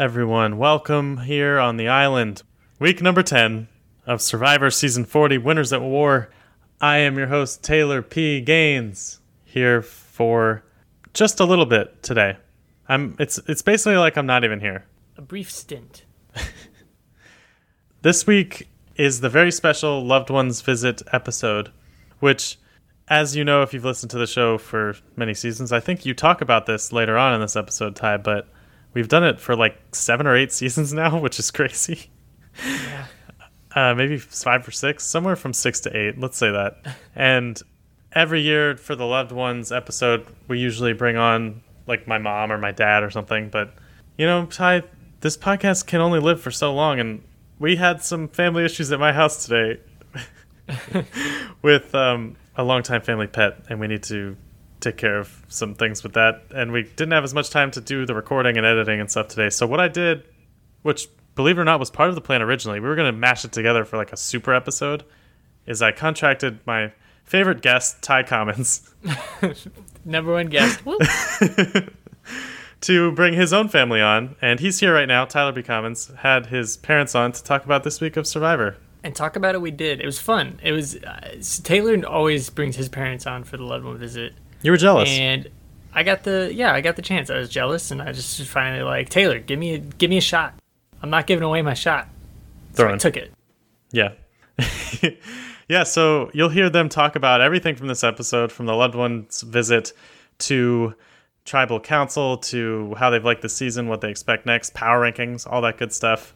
everyone. Welcome here on the island. Week number 10 of Survivor Season 40 Winners at War. I am your host, Taylor P. Gaines, here for just a little bit today. I'm it's it's basically like I'm not even here. A brief stint. This week is the very special Loved Ones Visit episode, which as you know if you've listened to the show for many seasons, I think you talk about this later on in this episode, Ty, but we've done it for like 7 or 8 seasons now, which is crazy. Yeah. uh, maybe five or six, somewhere from six to eight. Let's say that. And every year for the loved ones episode, we usually bring on like my mom or my dad or something. But you know, Ty, this podcast can only live for so long, and we had some family issues at my house today with um, a longtime family pet, and we need to take care of some things with that. And we didn't have as much time to do the recording and editing and stuff today. So what I did, which believe it or not was part of the plan originally, we were going to mash it together for like a super episode. Is I contracted my favorite guest, Ty Commons, Number one guest. To bring his own family on, and he's here right now. Tyler B. Commons had his parents on to talk about this week of Survivor. and talk about it. We did. It was fun. It was. Uh, Taylor always brings his parents on for the loved one visit, You were jealous. and I got the yeah. I got the chance. I was jealous, and I just finally like Taylor. Give me a give me a shot. I'm not giving away my shot. So I took it. Yeah. yeah, so you'll hear them talk about everything from this episode, from the loved one's visit to tribal council to how they've liked the season, what they expect next, power rankings, all that good stuff.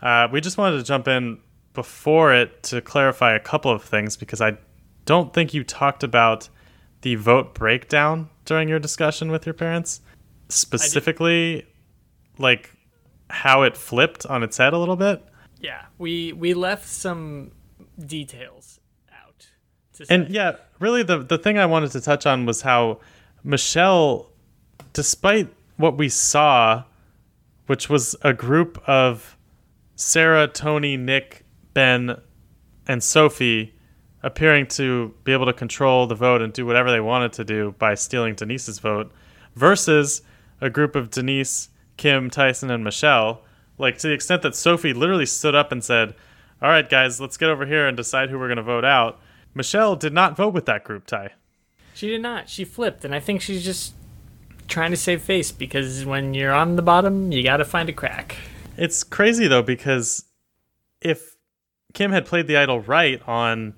Uh, we just wanted to jump in before it to clarify a couple of things because I don't think you talked about the vote breakdown during your discussion with your parents. Specifically, like how it flipped on its head a little bit. Yeah, we we left some details out. To say. And yeah, really the the thing I wanted to touch on was how Michelle, despite what we saw, which was a group of Sarah, Tony, Nick, Ben, and Sophie appearing to be able to control the vote and do whatever they wanted to do by stealing Denise's vote, versus a group of Denise, Kim, Tyson, and Michelle. Like to the extent that Sophie literally stood up and said, "All right, guys, let's get over here and decide who we're going to vote out." Michelle did not vote with that group, Ty. She did not. She flipped, and I think she's just trying to save face because when you're on the bottom, you got to find a crack. It's crazy though because if Kim had played the idol right on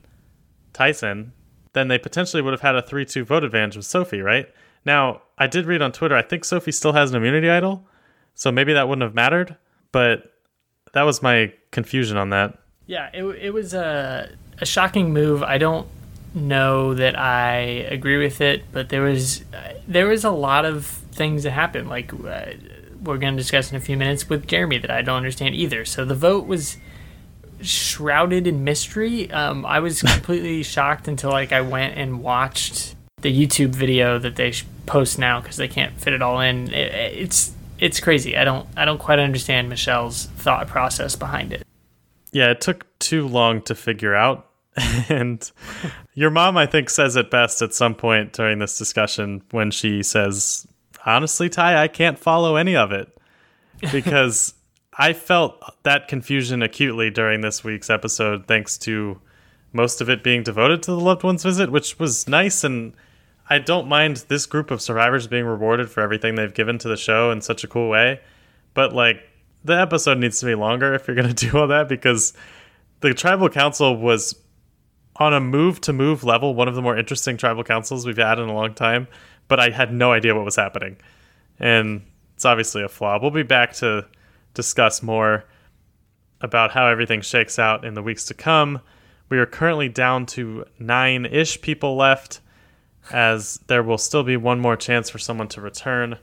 Tyson, then they potentially would have had a 3-2 vote advantage with Sophie, right? Now, I did read on Twitter, I think Sophie still has an immunity idol, so maybe that wouldn't have mattered, but that was my confusion on that. Yeah, it it was a a shocking move. I don't know that I agree with it, but there was there was a lot of things that happened. Like uh, we're going to discuss in a few minutes with Jeremy that I don't understand either. So the vote was shrouded in mystery. Um, I was completely shocked until like I went and watched the YouTube video that they post now because they can't fit it all in. It, it's it's crazy. I don't I don't quite understand Michelle's thought process behind it. Yeah, it took too long to figure out. and your mom, I think, says it best at some point during this discussion when she says, Honestly, Ty, I can't follow any of it. Because I felt that confusion acutely during this week's episode, thanks to most of it being devoted to the loved ones visit, which was nice. And I don't mind this group of survivors being rewarded for everything they've given to the show in such a cool way. But, like, the episode needs to be longer if you're going to do all that because the tribal council was on a move to move level one of the more interesting tribal councils we've had in a long time but i had no idea what was happening and it's obviously a flaw we'll be back to discuss more about how everything shakes out in the weeks to come. We are currently down to nine-ish people left as there will still be one more chance for someone to return.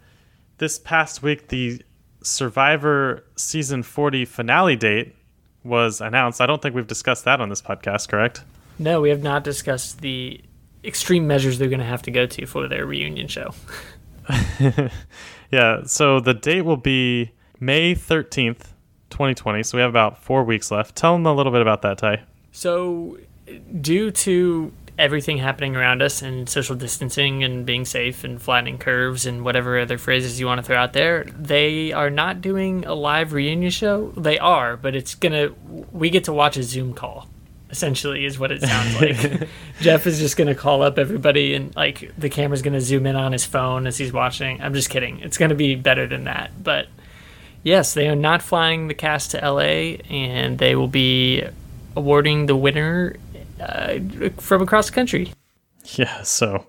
This past week the survivor season 40 finale date was announced. I don't think we've discussed that on this podcast correct? No, we have not discussed the extreme measures they're going to have to go to for their reunion show. yeah, so the date will be May 13th, 2020. So we have about four weeks left. Tell them a little bit about that, Ty. So, due to everything happening around us and social distancing and being safe and flattening curves and whatever other phrases you want to throw out there, they are not doing a live reunion show. They are, but it's gonna. We get to watch a Zoom call. Essentially, is what it sounds like. Jeff is just gonna call up everybody and like the camera's gonna zoom in on his phone as he's watching. I'm just kidding. It's gonna be better than that, but yes, they are not flying the cast to LA, and they will be awarding the winner uh, from across the country. Yeah, so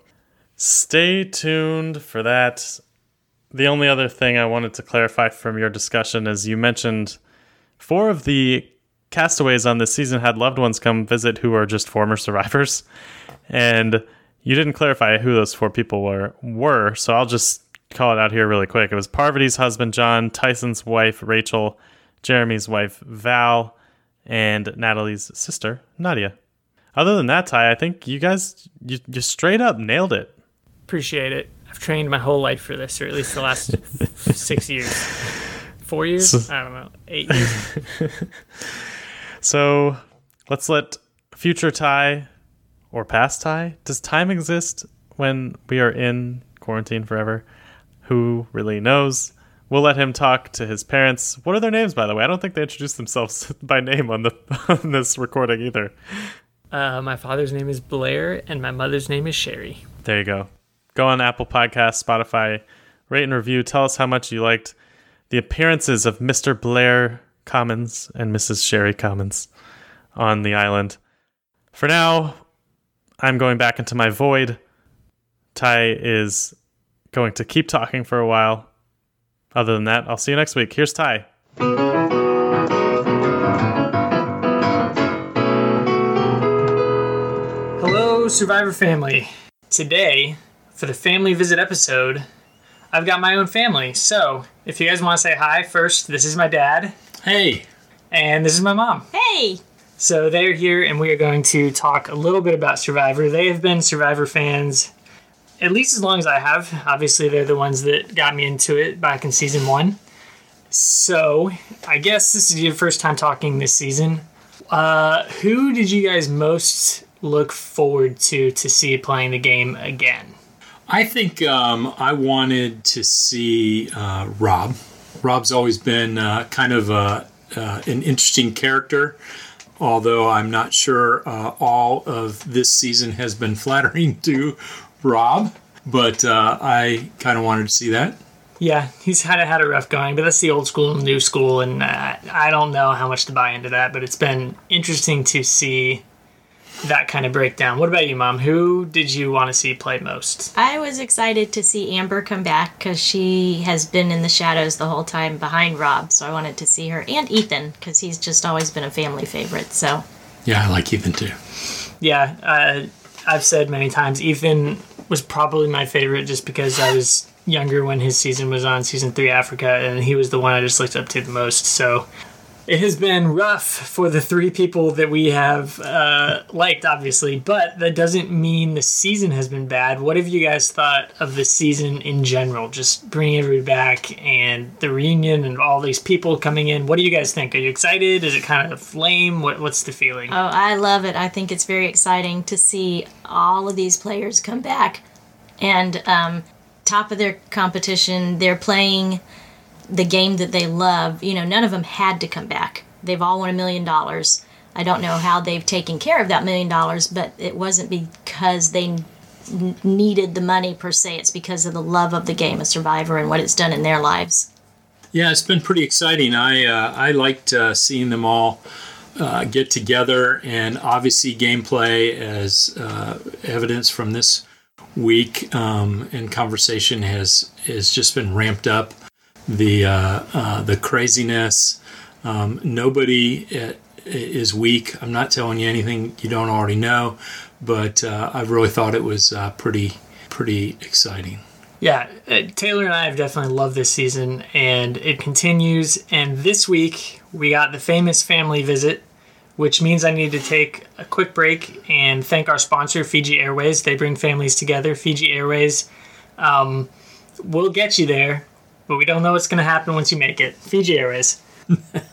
stay tuned for that. The only other thing I wanted to clarify from your discussion is you mentioned four of the castaways on this season had loved ones come visit who are just former survivors. And you didn't clarify who those four people were were, so I'll just call it out here really quick. It was Parvati's husband John, Tyson's wife Rachel, Jeremy's wife Val, and Natalie's sister Nadia. Other than that, Ty, I think you guys you, you straight up nailed it. Appreciate it. I've trained my whole life for this, or at least the last six years. Four years? So- I don't know. Eight years. So let's let future Ty or past Ty. Does time exist when we are in quarantine forever? Who really knows? We'll let him talk to his parents. What are their names, by the way? I don't think they introduced themselves by name on the on this recording either. Uh, my father's name is Blair, and my mother's name is Sherry. There you go. Go on Apple Podcasts, Spotify, rate and review. Tell us how much you liked the appearances of Mr. Blair Commons and Mrs. Sherry Commons on the island. For now, I'm going back into my void. Ty is going to keep talking for a while. Other than that, I'll see you next week. Here's Ty. Hello, Survivor family. Today, for the family visit episode, I've got my own family. So, if you guys want to say hi first, this is my dad, Hey, and this is my mom. Hey, So they're here, and we are going to talk a little bit about Survivor. They have been Survivor fans at least as long as I have. Obviously, they're the ones that got me into it back in season one. So I guess this is your first time talking this season. Uh, who did you guys most look forward to to see playing the game again? I think um, I wanted to see uh, Rob. Rob's always been uh, kind of a, uh, an interesting character, although I'm not sure uh, all of this season has been flattering to Rob. But uh, I kind of wanted to see that. Yeah, he's kind of had a rough going, but that's the old school and new school, and uh, I don't know how much to buy into that, but it's been interesting to see that kind of breakdown. What about you, Mom? Who did you want to see play most? I was excited to see Amber come back because she has been in the shadows the whole time behind Rob, so I wanted to see her. And Ethan, because he's just always been a family favorite, so. Yeah, I like Ethan too. Yeah, uh, I've said many times, Ethan was probably my favorite just because I was younger when his season was on, season three Africa, and he was the one I just looked up to the most. So it has been rough for the three people that we have uh, liked, obviously, but that doesn't mean the season has been bad. What have you guys thought of the season in general? Just bringing everybody back and the reunion and all these people coming in. What do you guys think? Are you excited? Is it kind of lame? What, what's the feeling? Oh, I love it. I think it's very exciting to see all of these players come back and um, top of their competition. They're playing the game that they love. You know, none of them had to come back. They've all won a million dollars. I don't know how they've taken care of that million dollars, but it wasn't because they n- needed the money per se. It's because of the love of the game of Survivor and what it's done in their lives. Yeah, it's been pretty exciting. I uh, I liked uh, seeing them all uh, get together, and obviously gameplay as uh, evidence from this week um, and conversation has has just been ramped up. The uh, uh, the craziness. Um, nobody is weak. I'm not telling you anything you don't already know, but uh, I really thought it was uh, pretty pretty exciting. Yeah, uh, Taylor and I have definitely loved this season, and it continues. And this week, we got the famous family visit, which means I need to take a quick break and thank our sponsor, Fiji Airways. They bring families together. Fiji Airways um, will get you there, but we don't know what's going to happen once you make it. Fiji Airways.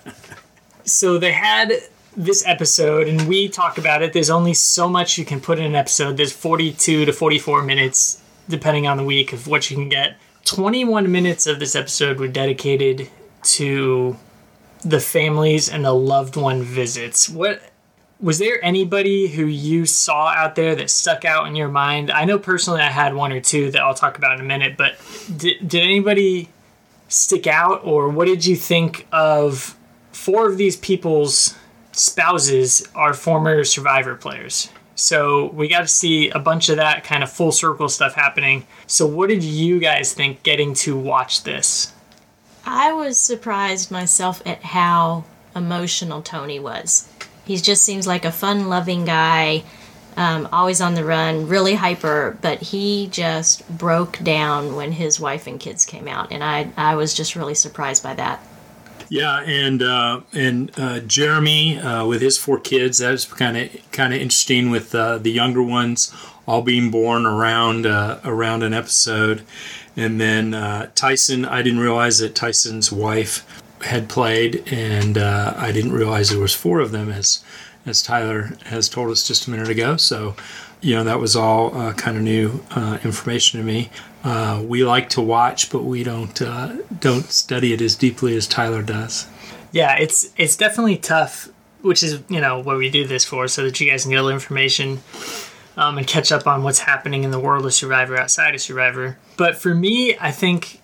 so they had this episode, and we talk about it, there's only so much you can put in an episode. There's 42 to 44 minutes, depending on the week, of what you can get. 21 minutes of this episode were dedicated to the families and the loved one visits. What was there anybody who you saw out there that stuck out in your mind? I know personally I had one or two that I'll talk about in a minute, but did, did anybody stick out or what did you think of four of these people's spouses are former survivor players? So we got to see a bunch of that kind of full circle stuff happening. So what did you guys think getting to watch this? I was surprised myself at how emotional Tony was. He just seems like a fun loving guy, um, always on the run, really hyper, but he just broke down when his wife and kids came out. And I, I was just really surprised by that. Yeah, and uh, and uh, Jeremy uh, with his four kids. That was kind of kind of interesting with uh, the younger ones all being born around uh, around an episode, and then uh, Tyson. I didn't realize that Tyson's wife had played, and I didn't realize there was four of them, as as Tyler has told us just a minute ago. So, you know, that was all kind of new information to me. Uh, we like to watch, but we don't uh, don't study it as deeply as Tyler does. Yeah, it's it's definitely tough, which is you know what we do this for, so that you guys can get a little information um, and catch up on what's happening in the world of Survivor outside of Survivor. But for me, I think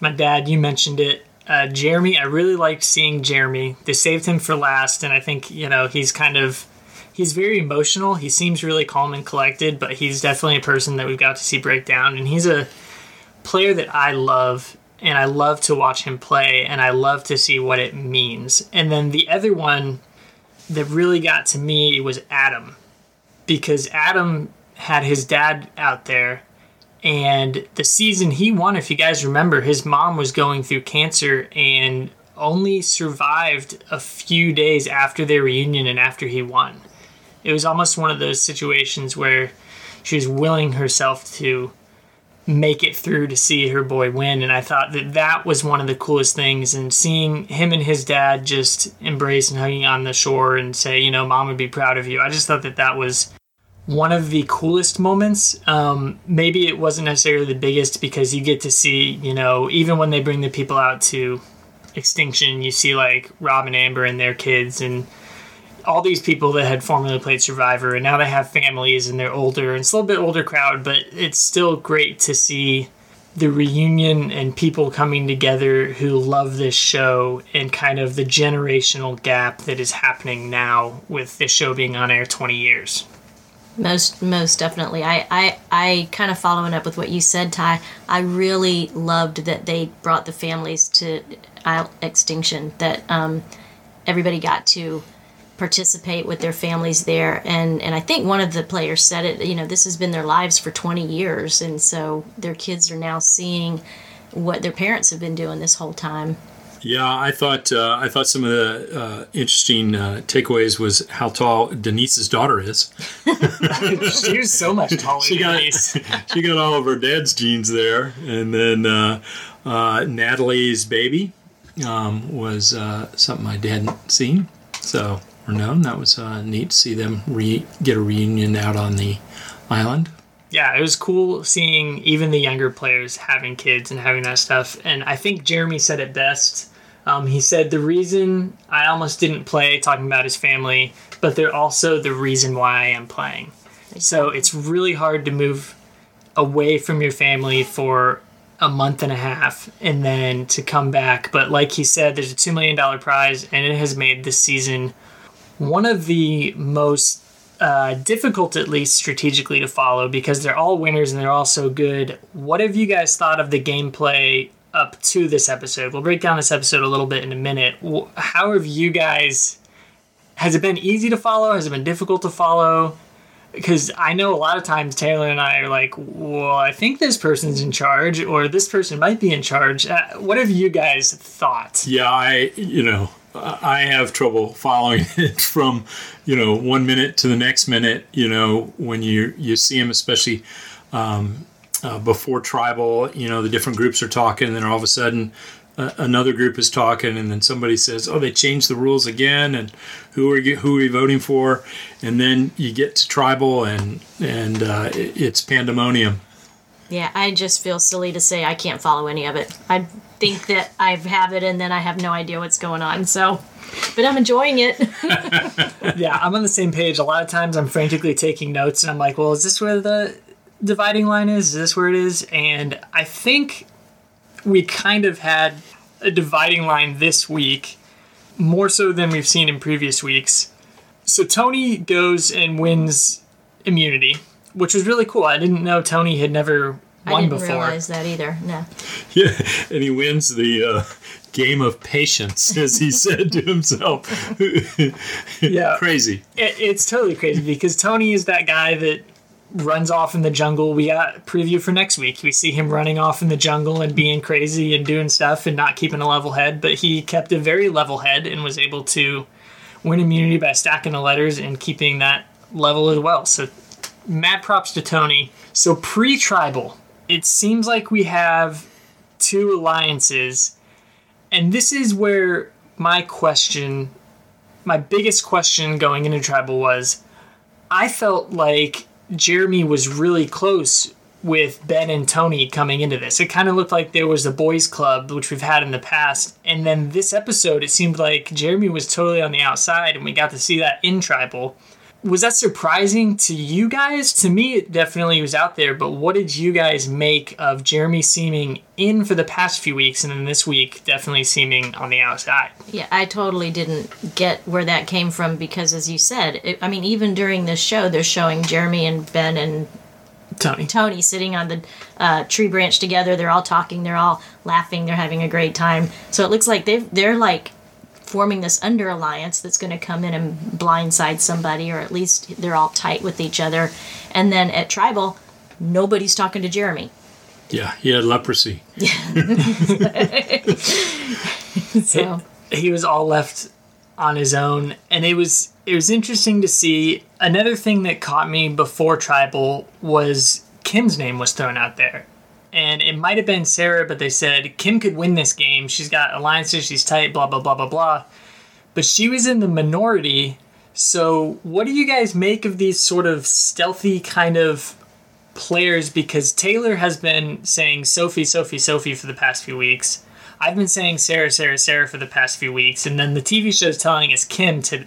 my dad, you mentioned it, uh, Jeremy. I really liked seeing Jeremy. They saved him for last, and I think you know he's kind of he's very emotional. He seems really calm and collected, but he's definitely a person that we've got to see break down, and he's a player that I love and I love to watch him play and I love to see what it means. And then the other one that really got to me was Adam because Adam had his dad out there and the season he won if you guys remember his mom was going through cancer and only survived a few days after their reunion and after he won. It was almost one of those situations where she was willing herself to make it through to see her boy win. And i thought that that was one of the coolest things. And seeing him and his dad just embrace and hugging on the shore and say you know mom would be proud of you. I just thought that that was one of the coolest moments. Um, maybe it wasn't necessarily the biggest because you get to see you know even when they bring the people out to extinction you see like rob and amber and their kids and all these people that had formerly played Survivor, and now they have families and they're older, and it's a little bit older crowd, but it's still great to see the reunion and people coming together who love this show and kind of the generational gap that is happening now with this show being on air 20 years most most definitely. I i i kind of following up with what you said ty i really loved that they brought the families to extinction that um, everybody got to participate with their families there. And and I think one of the players said it you know this has been their lives for 20 years and so their kids are now seeing what their parents have been doing this whole time yeah I thought uh, I thought some of the uh, interesting uh, takeaways was how tall Denise's daughter is she's so much taller she got she got all of her dad's genes there and then uh, uh, Natalie's baby um, was uh, something I hadn't seen so were known. That was uh, neat to see them re- get a reunion out on the island. Yeah, it was cool seeing even the younger players having kids and having that stuff. And I think Jeremy said it best. Um, he said the reason I almost didn't play, talking about his family, but they're also the reason why I am playing. So it's really hard to move away from your family for a month and a half and then to come back. But like he said, there's a $2 million prize, and it has made this season one of the most uh, difficult, at least strategically, to follow because they're all winners and they're all so good. What have you guys thought of the gameplay up to this episode? We'll break down this episode a little bit in a minute. How have you guys? Has it been easy to follow? Has it been difficult to follow? Because I know a lot of times Taylor and I are like, well, I think this person's in charge, or this person might be in charge. Uh, what have you guys thought? Yeah, I, you know, I have trouble following it from, you know, one minute to the next minute. You know, when you you see them, especially um, uh, before tribal, you know, the different groups are talking, and then all of a sudden, uh, another group is talking, and then somebody says, "Oh, they changed the rules again," and who are you, who are you voting for? And then you get to tribal, and and uh, it, it's pandemonium. Yeah, I just feel silly to say I can't follow any of it. I think that I have it, and then I have no idea what's going on. So, but I'm enjoying it. yeah, I'm on the same page. A lot of times I'm frantically taking notes, and I'm like, well, is this where the dividing line is? Is this where it is? And I think we kind of had a dividing line this week, more so than we've seen in previous weeks. So Tony goes and wins immunity, which was really cool. I didn't know Tony had never won before. I didn't before. realize that either. No. Yeah, and he wins the uh, game of patience, as he said to himself. Yeah. crazy. It, it's totally crazy because Tony is that guy that runs off in the jungle. We got preview for next week. We see him running off in the jungle and being crazy and doing stuff and not keeping a level head, but he kept a very level head and was able to win immunity by stacking the letters and keeping that level as well. So mad props to Tony. So pre-tribal, it seems like we have two alliances and this is where my question my biggest question going into tribal was I felt like Jeremy was really close with Ben and Tony coming into this. It kind of looked like there was a boys club, which we've had in the past. And then this episode, it seemed like Jeremy was totally on the outside, and we got to see that in tribal. Was that surprising to you guys? To me, it definitely was out there, but what did you guys make of Jeremy seeming in for the past few weeks and then this week definitely seeming on the outside? Yeah, I totally didn't get where that came from because, as you said, it, I mean, even during this show, they're showing Jeremy and Ben and Tony. Tony sitting on the uh, tree branch together. They're all talking. They're all laughing. They're having a great time. So it looks like they they're like forming this under alliance that's going to come in and blindside somebody, or at least they're all tight with each other. And then at tribal, nobody's talking to Jeremy. Yeah, he had leprosy. So he was all left on his own and it was it was interesting to see another thing that caught me before tribal was kim's name was thrown out there and it might have been sarah but they said kim could win this game. She's got alliances she's tight blah blah blah blah blah. But she was in the minority. So what do you guys make of these sort of stealthy kind of players? Because taylor has been saying sophie sophie sophie for the past few weeks. I've been saying Sarah, Sarah, Sarah for the past few weeks, and then the TV show is telling us Kim to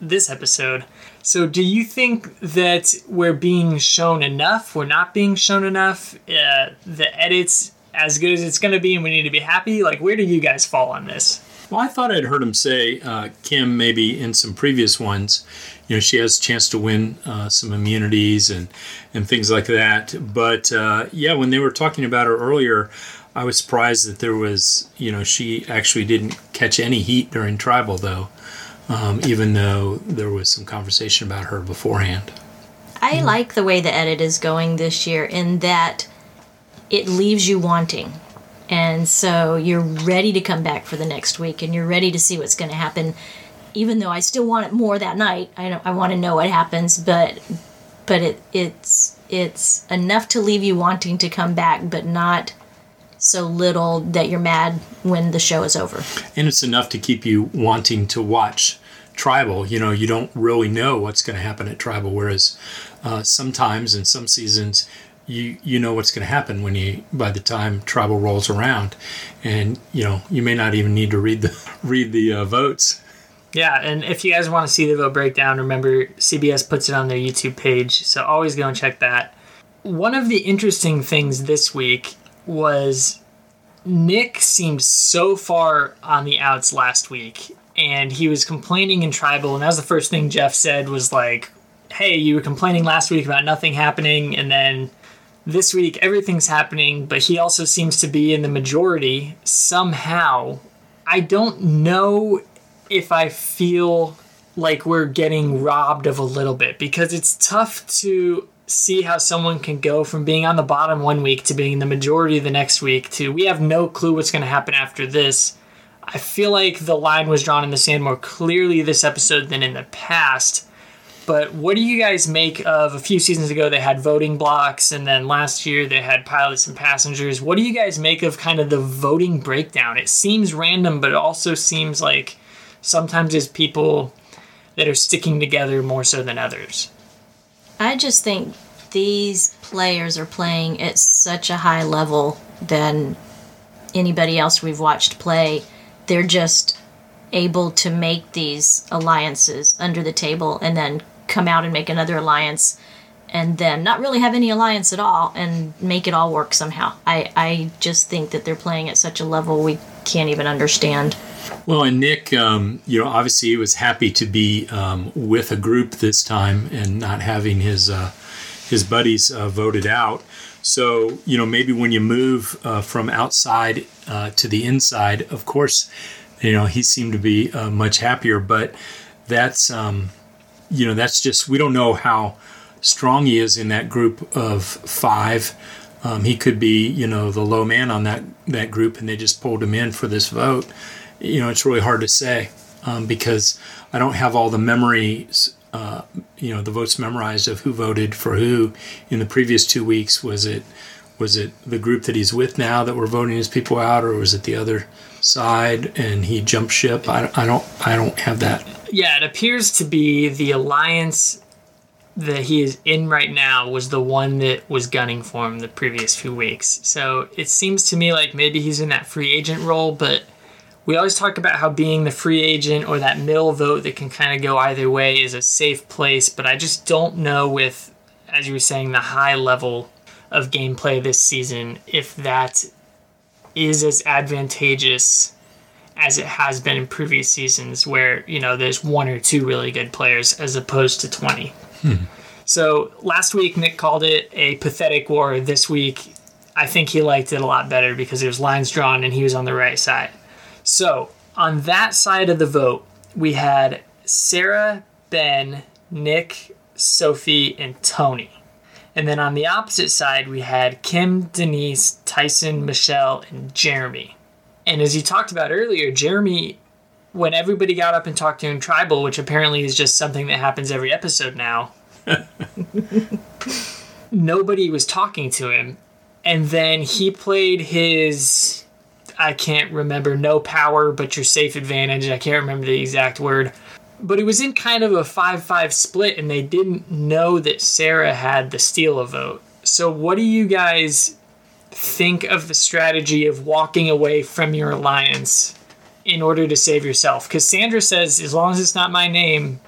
this episode. So, do you think that we're being shown enough? We're not being shown enough? Uh, the edits as good as it's going to be, and we need to be happy? Like, where do you guys fall on this? Well, I thought I'd heard him say, uh, Kim, maybe in some previous ones, you know, she has a chance to win uh, some immunities and, and things like that. But uh, yeah, when they were talking about her earlier, I was surprised that there was, you know, she actually didn't catch any heat during tribal, though, um, even though there was some conversation about her beforehand. I like the way the edit is going this year in that it leaves you wanting. And so you're ready to come back for the next week and you're ready to see what's going to happen. Even though I still want it more that night, I don't, I want to know what happens, but but it it's it's enough to leave you wanting to come back, but not so little that you're mad when the show is over. And it's enough to keep you wanting to watch tribal. You know, you don't really know what's going to happen at tribal, whereas uh, sometimes in some seasons, you you know what's going to happen when you by the time tribal rolls around, and you know you may not even need to read the read the uh, votes. Yeah, and if you guys want to see the vote breakdown, remember CBS puts it on their YouTube page, so always go and check that. One of the interesting things this week was Nick seemed so far on the outs last week, and he was complaining in tribal, and that was the first thing Jeff said was like, "Hey, you were complaining last week about nothing happening, and then this week everything's happening." But he also seems to be in the majority somehow. I don't know if I feel like we're getting robbed of a little bit because it's tough to see how someone can go from being on the bottom one week to being the majority the next week to we have no clue what's going to happen after this. I feel like the line was drawn in the sand more clearly this episode than in the past. But what do you guys make of a few seasons ago they had voting blocks and then last year they had pilots and passengers? What do you guys make of kind of the voting breakdown? It seems random, but it also seems like sometimes there's people that are sticking together more so than others. I just think these players are playing at such a high level than anybody else we've watched play. They're just able to make these alliances under the table and then come out and make another alliance and then not really have any alliance at all and make it all work somehow. I, I just think that they're playing at such a level we can't even understand. Well, and Nick, um, you know, obviously he was happy to be um, with a group this time and not having his uh, his buddies uh, voted out. So, you know, maybe when you move uh, from outside uh, to the inside, of course, you know, he seemed to be uh, much happier. But that's, um, you know, that's just, we don't know how strong he is in that group of five. Um, he could be, you know, the low man on that, that group, and they just pulled him in for this vote. You know, it's really hard to say um, because I don't have all the memories uh, you know the votes memorized of who voted for who in the previous two weeks. Was it was it the group that he's with now that were voting his people out, or was it the other side and he jumped ship? I, I don't I don't have that. Yeah, it appears to be the alliance that he is in right now was the one that was gunning for him the previous few weeks. So it seems to me like maybe he's in that free agent role, but we always talk about how being the free agent or that middle vote that can kind of go either way is a safe place, but I just don't know with, as you were saying, the high level of gameplay this season, if that is as advantageous as it has been in previous seasons where, you know, there's one or two really good players as opposed to 20. Hmm. So last week, Nick called it a pathetic war. This week, I think he liked it a lot better because there's lines drawn and he was on the right side. So on that side of the vote, we had Sarah, Ben, Nick, Sophie, and Tony. And then on the opposite side, we had Kim, Denise, Tyson, Michelle, and Jeremy. And as you talked about earlier, Jeremy, when everybody got up and talked to him tribal, which apparently is just something that happens every episode now, nobody was talking to him. And then he played his I can't remember no power, but your safe advantage. I can't remember the exact word. But it was in kind of a 5 5 split, and they didn't know that Sarah had the steal a vote. So, what do you guys think of the strategy of walking away from your alliance in order to save yourself? Because Sandra says, as long as it's not my name,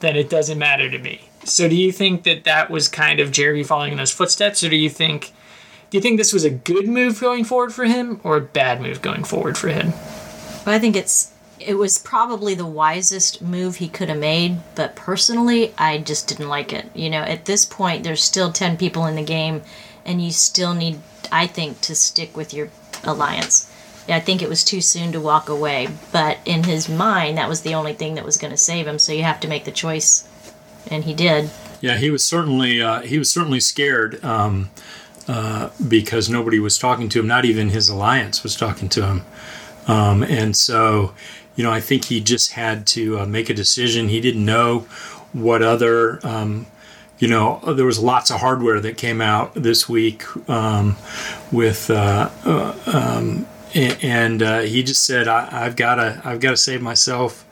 then it doesn't matter to me. So, do you think that that was kind of Jerry following in those footsteps, or do you think do you think this was a good move going forward for him or a bad move going forward for him? Well, I think it's it was probably the wisest move he could have made, but personally, I just didn't like it. You know, at this point, there's still 10 people in the game, and you still need, I think, to stick with your alliance. I think it was too soon to walk away, but in his mind, that was the only thing that was going to save him, so you have to make the choice, and he did. Yeah, he was certainly uh, he was certainly scared. Um, uh, because nobody was talking to him. Not even his alliance was talking to him. Um, and so, you know, I think he just had to uh, make a decision. He didn't know what other, um, you know, there was lots of hardware that came out this week um, with, uh, uh um, and uh, he just said, I, have got to, I've got to save myself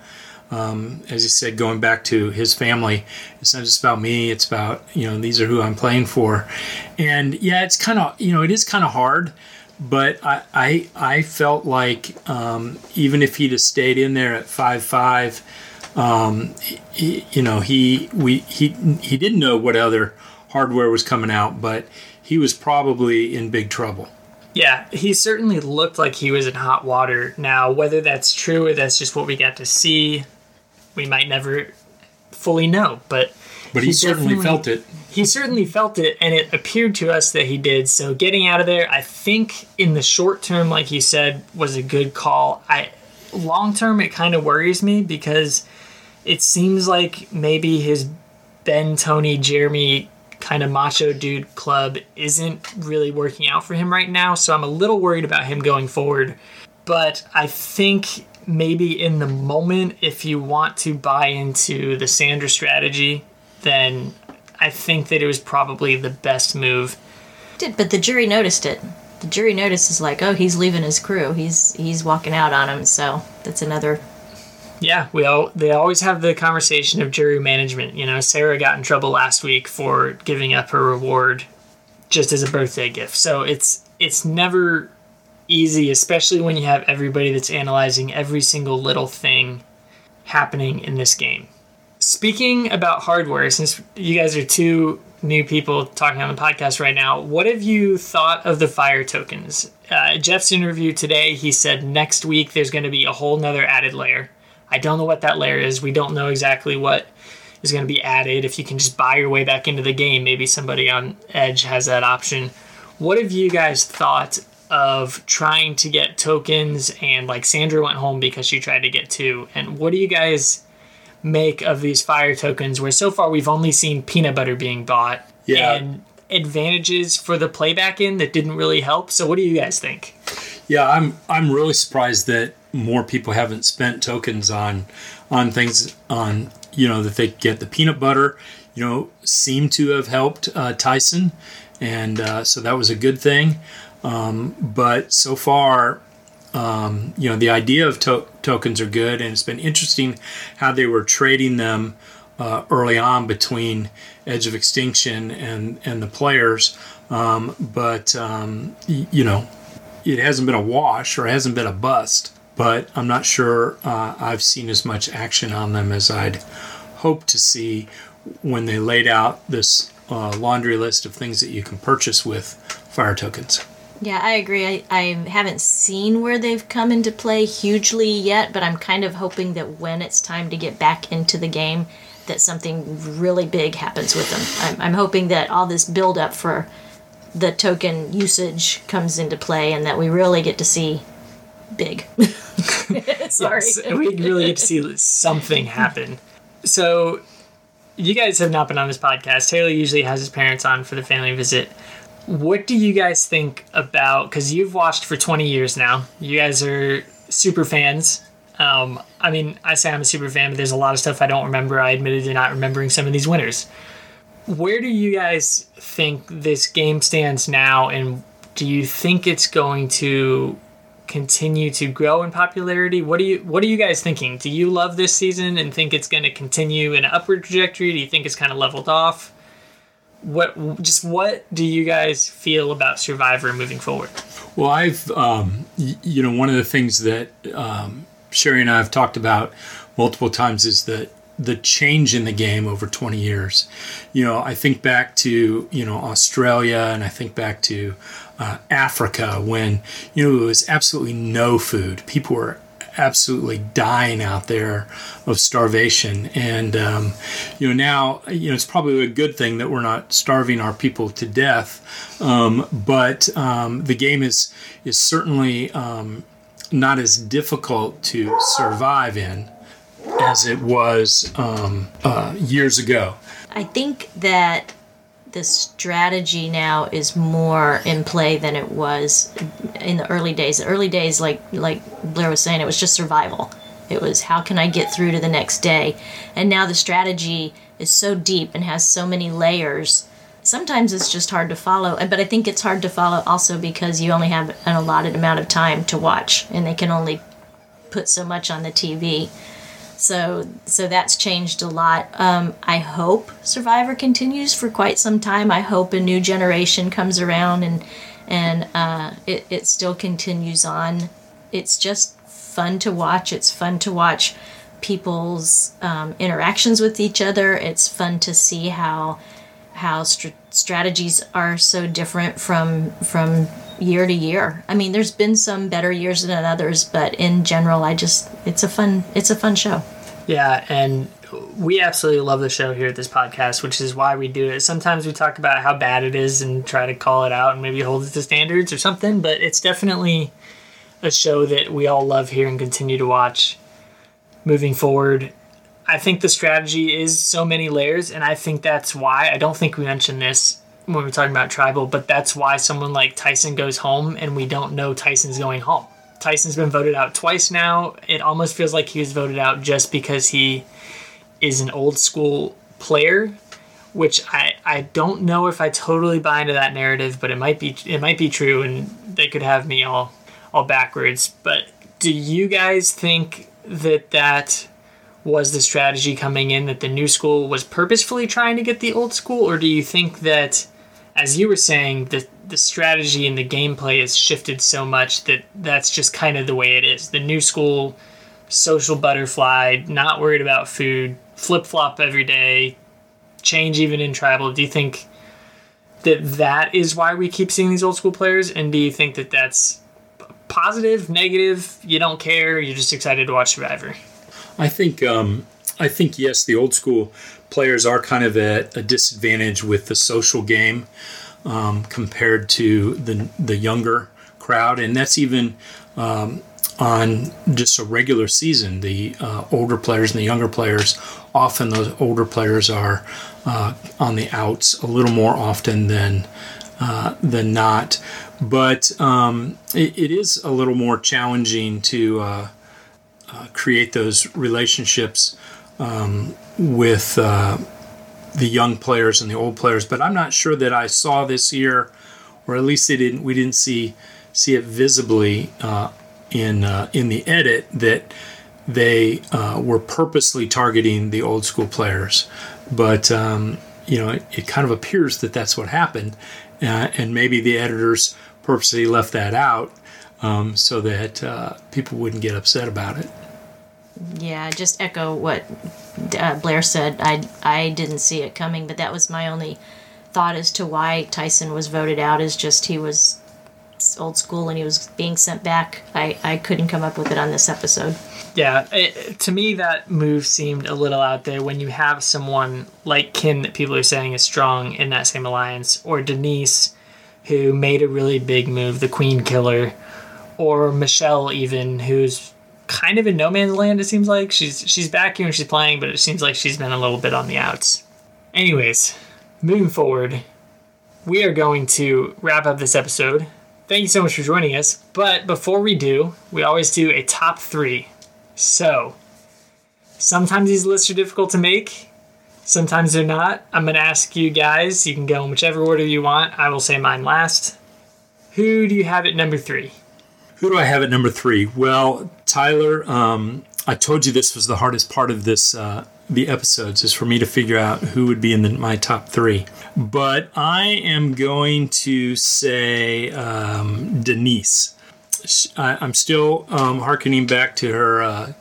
um, as he said, going back to his family, it's not just about me. It's about you know these are who I'm playing for, and yeah, it's kind of you know it is kind of hard, but I I, I felt like um, even if he'd have stayed in there at five five, um, he, you know he we he he didn't know what other hardware was coming out, but he was probably in big trouble. Yeah, he certainly looked like he was in hot water. Now, whether that's true or that's just what we got to see, we might never fully know, but but he, he certainly felt it. He certainly felt it, and it appeared to us that he did. So getting out of there, I think in the short term, like you said, was a good call. I long term, it kind of worries me because it seems like maybe his Ben, Tony, Jeremy kind of macho dude club isn't really working out for him right now. So I'm a little worried about him going forward. But I think maybe in the moment, if you want to buy into the Sandra strategy then I think that it was probably the best move. Did but the jury noticed it. The jury notices like, oh, he's leaving his crew. He's he's walking out on him. So that's another. Yeah, we all they always have the conversation of jury management. You know, Sarah got in trouble last week for giving up her reward just as a birthday gift. So it's it's never easy, especially when you have everybody that's analyzing every single little thing happening in this game. Speaking about hardware, since you guys are two new people talking on the podcast right now, what have you thought of the fire tokens? Uh, Jeff's interview today, he said next week there's going to be a whole nother added layer. I don't know what that layer is. We don't know exactly what is going to be added. If you can just buy your way back into the game, maybe somebody on Edge has that option. What have you guys thought of trying to get tokens and like Sandra went home because she tried to get two? And what do you guys make of these fire tokens where so far we've only seen peanut butter being bought Yeah. and advantages for the playback in that didn't really help? So what do you guys think? Yeah, I'm I'm really surprised that more people haven't spent tokens on on things on you know that they get the peanut butter. You know, seem to have helped uh, Tyson, and uh, so that was a good thing. Um, but so far, um, you know, the idea of to- tokens are good, and it's been interesting how they were trading them uh, early on between Edge of Extinction and and the players. Um, but um, y- you know, it hasn't been a wash or hasn't been a bust, but I'm not sure uh, I've seen as much action on them as I'd hoped to see when they laid out this uh, laundry list of things that you can purchase with fire tokens. Yeah, I agree. I, I haven't seen where they've come into play hugely yet, but I'm kind of hoping that when it's time to get back into the game, that something really big happens with them. I'm, I'm hoping that all this build up for the token usage comes into play and that we really get to see big. Sorry. Yes, we really get to see something happen. So, you guys have not been on this podcast. Taylor usually has his parents on for the family visit. What do you guys think about? Because you've watched for 20 years now. You guys are super fans. Um, I mean, I say I'm a super fan, but there's a lot of stuff I don't remember. I admitted to not remembering some of these winners. Where do you guys think this game stands now, and do you think it's going to continue to grow in popularity? What do you What are you guys thinking? Do you love this season and think it's going to continue in an upward trajectory? Do you think it's kind of leveled off? What just what do you guys feel about Survivor moving forward? Well, I've, um, you know, one of the things that um, Sherry and I have talked about multiple times is that the change in the game over 20 years. You know, I think back to, you know, Australia and I think back to uh, Africa when, you know, it was absolutely no food. People were absolutely dying out there of starvation. And, um, you know, now, you know, it's probably a good thing that we're not starving our people to death. Um, but um, the game is, is certainly um, not as difficult to survive in as it was um, uh, years ago. I think that the strategy now is more in play than it was in the early days. The early days, like like Blair was saying, it was just survival. It was how can I get through to the next day, and now the strategy is so deep and has so many layers. Sometimes it's just hard to follow, but I think it's hard to follow also because you only have an allotted amount of time to watch, and they can only put so much on the TV so so that's changed a lot. Um, i hope survivor continues for quite some time. I hope a new generation comes around and and uh, it, it still continues on. It's just fun to watch. It's fun to watch people's um, interactions with each other. It's fun to see how how str- strategies are so different from from year to year. I mean, there's been some better years than others, but in general, I just it's a fun it's a fun show. Yeah, and we absolutely love the show here at this podcast, which is why we do it. Sometimes we talk about how bad it is and try to call it out and maybe hold it to standards or something, but it's definitely a show that we all love here and continue to watch moving forward. I think the strategy is so many layers, and I think that's why I don't think we mentioned this when we're talking about tribal, but that's why someone like Tyson goes home and we don't know Tyson's going home. Tyson's been voted out twice now. It almost feels like he was voted out just because he is an old school player. which I, I don't know if I totally buy into that narrative, but it might be it might be true, and they could have me all all backwards. But do you guys think that that was the strategy coming in that the new school was purposefully trying to get the old school, or do you think that, as you were saying, the the strategy and the gameplay has shifted so much that that's just kind of the way it is? The new school, social butterfly, not worried about food, flip flop every day, change even in tribal. Do you think that that is why we keep seeing these old school players, and do you think that that's positive, negative? You don't care. You're just excited to watch Survivor. I think um, I think yes, the old school players are kind of at a disadvantage with the social game um, compared to the the younger crowd, and that's even um, on just a regular season. The uh, older players and the younger players, often those older players are uh, on the outs a little more often than uh, than not. But um, it, it is a little more challenging to uh, uh, create those relationships um, with uh, the young players and the old players. But I'm not sure that I saw this year, or at least didn't. We didn't see see it visibly uh, in uh, in the edit that they uh, were purposely targeting the old school players. But um, you know, it, it, kind of appears that that's what happened, uh, and maybe the editors purposely left that out um, so that uh, people wouldn't get upset about it. Yeah, just echo what uh, Blair said. I I didn't see it coming, but that was my only thought as to why Tyson was voted out. Is just he was old school and he was being sent back. I I couldn't come up with it on this episode. Yeah, it, to me that move seemed a little out there when you have someone like Kim that people are saying is strong in that same alliance, or Denise, who made a really big move, the Queen Killer, or Michelle even, who's kind of in no man's land. It seems like she's she's back here and she's playing, but it seems like she's been a little bit on the outs. Anyways, moving forward, we are going to wrap up this episode. Thank you so much for joining us. But before we do, we always do a top three. So, sometimes these lists are difficult to make, sometimes they're not. I'm going to ask you guys, you can go in whichever order you want. I will say mine last. Who do you have at number three? Who do I have at number three? Well, Tyler, um, I told you this was the hardest part of this uh, the episodes is for me to figure out who would be in the, my top three. But I am going to say um, Denise. I, am still um, harkening back to her uh,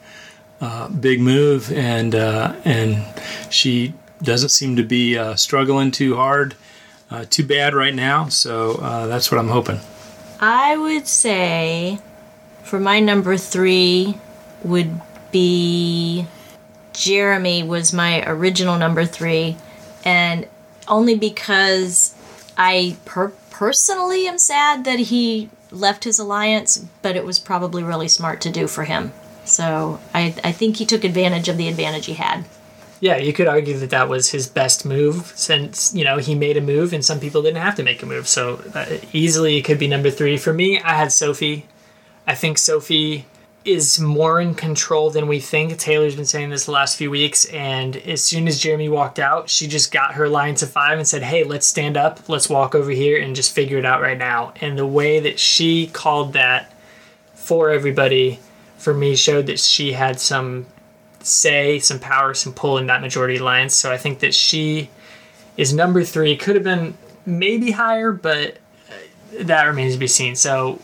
uh, big move, and uh, and she doesn't seem to be uh, struggling too hard, uh, too bad right now. So that's what I'm hoping. I would say for my number three would be Jeremy was my original number three, and only because I per- personally am sad that he left his alliance, but it was probably really smart to do for him. So I, I think he took advantage of the advantage he had yeah, you could argue that that was his best move since, you know, he made a move and some people didn't have to make a move. So uh, easily it could be number three. For me, I had Sophie. I think Sophie is more in control than we think. Taylor's been saying this the last few weeks. And as soon as Jeremy walked out, she just got her line to five and said, hey, let's stand up, let's walk over here and just figure it out right now. And the way that she called that for everybody, for me, showed that she had some say, some power, some pull in that majority alliance. So I think that she is number three. Could have been maybe higher, but uh, that remains to be seen. So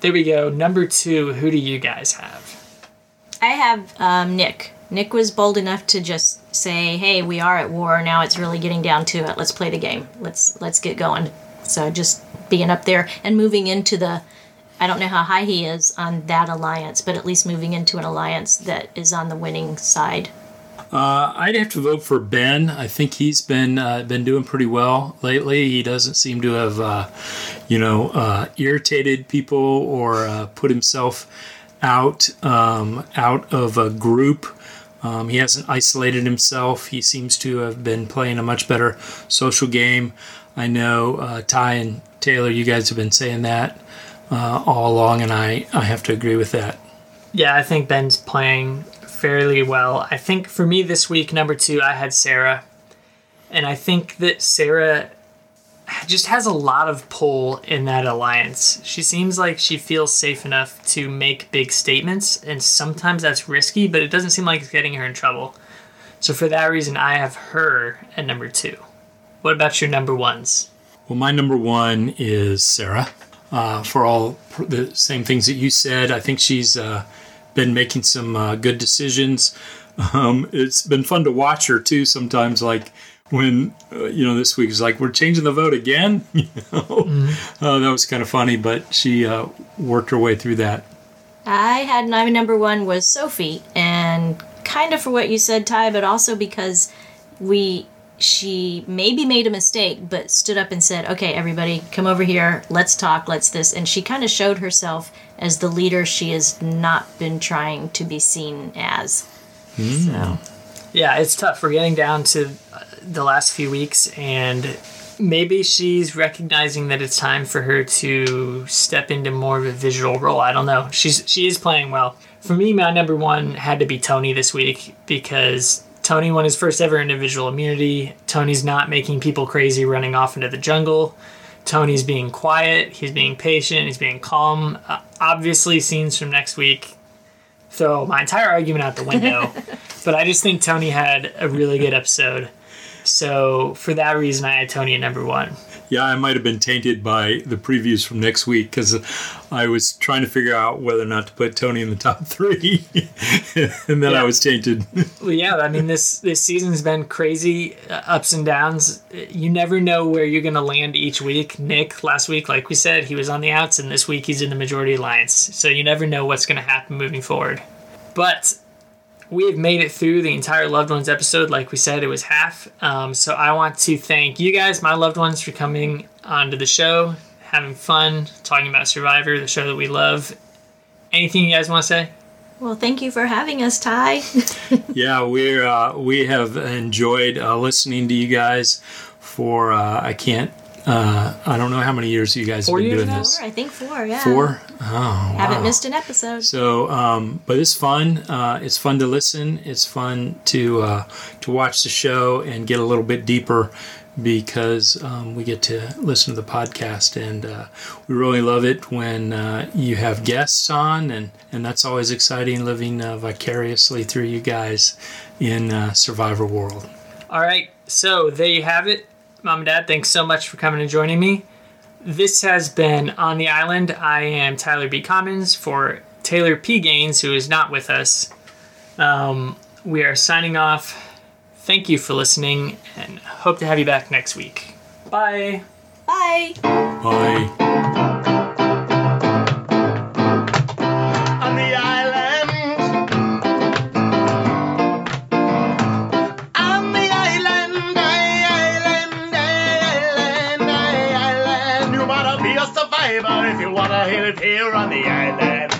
there we go. Number two, who do you guys have? I have um, Nick. Nick was bold enough to just say, "Hey, we are at war now. It's really getting down to it. Let's play the game. Let's let's get going." So just being up there and moving into the I don't know how high he is on that alliance, but at least moving into an alliance that is on the winning side. Uh, I'd have to vote for Ben. I think he's been uh, been doing pretty well lately. He doesn't seem to have, uh, you know, uh, irritated people or uh, put himself out um, out of a group. Um, he hasn't isolated himself. He seems to have been playing a much better social game. I know uh, Ty and Taylor, you guys have been saying that uh, all along, and I, I have to agree with that. Yeah, I think Ben's playing fairly well. I think for me this week, number two, I had Sarah. And I think that Sarah just has a lot of pull in that alliance. She seems like she feels safe enough to make big statements, and sometimes that's risky, but it doesn't seem like it's getting her in trouble. So for that reason, I have her at number two. What about your number ones? Well, my number one is Sarah. Uh, for all the same things that you said, I think she's uh, been making some uh, good decisions. Um, it's been fun to watch her too. Sometimes, like when uh, you know this week is like we're changing the vote again. You know, mm-hmm. uh, that was kind of funny, but she uh, worked her way through that. I had my number one was Sophie, and kind of for what you said, Ty, but also because we she maybe made a mistake, but stood up and said, "Okay, everybody, come over here. Let's talk. Let's this." And she kind of showed herself as the leader she has not been trying to be seen as. Mm. So. Yeah, it's tough. We're getting down to the last few weeks, and maybe she's recognizing that it's time for her to step into more of a visual role. I don't know. She's she is playing well. For me, my number one had to be Tony this week because Tony won his first ever individual immunity. Tony's not making people crazy running off into the jungle. Tony's being quiet. He's being patient. He's being calm. Uh, obviously, scenes from next week throw my entire argument out the window. but I just think Tony had a really good episode. So for that reason, I had Tony at number one. Yeah, I might have been tainted by the previews from next week because I was trying to figure out whether or not to put Tony in the top three, and then yeah. I was tainted. well, yeah, I mean this this season's been crazy, uh, ups and downs. You never know where you're going to land each week. Nick last week, like we said, he was on the outs, and this week he's in the majority alliance. So you never know what's going to happen moving forward. But we have made it through the entire loved ones episode. Like we said it was half. Um, so i want to thank you guys my loved ones for coming onto the show having fun talking about survivor the show that we love. Anything you guys want to say? Well thank you for having us ty. Yeah we're uh, we have enjoyed uh, listening to you guys for uh, i can't uh, I don't know how many years you guys four have been doing now? this. Four, I think four. Yeah. Four. Oh, haven't wow. missed an episode. So, um, but it's fun. Uh, it's fun to listen. It's fun to uh, to watch the show and get a little bit deeper because um, we get to listen to the podcast and uh, we really love it when uh, you have guests on and, and that's always exciting living uh, vicariously through you guys in uh, survivor world all right so there you have it Mom and Dad, thanks so much for coming and joining me. This has been On the Island. I am Tyler B. Commons for Taylor P. Gaines, who is not with us. Um, we are signing off. Thank you for listening and hope to have you back next week. Bye. Bye. Bye. Here on the island.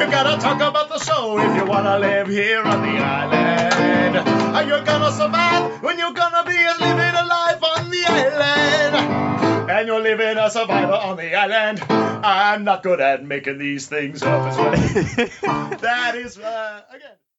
You gotta talk about the show if you wanna live here on the island. And you're gonna survive when you're gonna be living a life on the island. And you're living a survivor on the island. I'm not good at making these things up as well. that is, uh, again.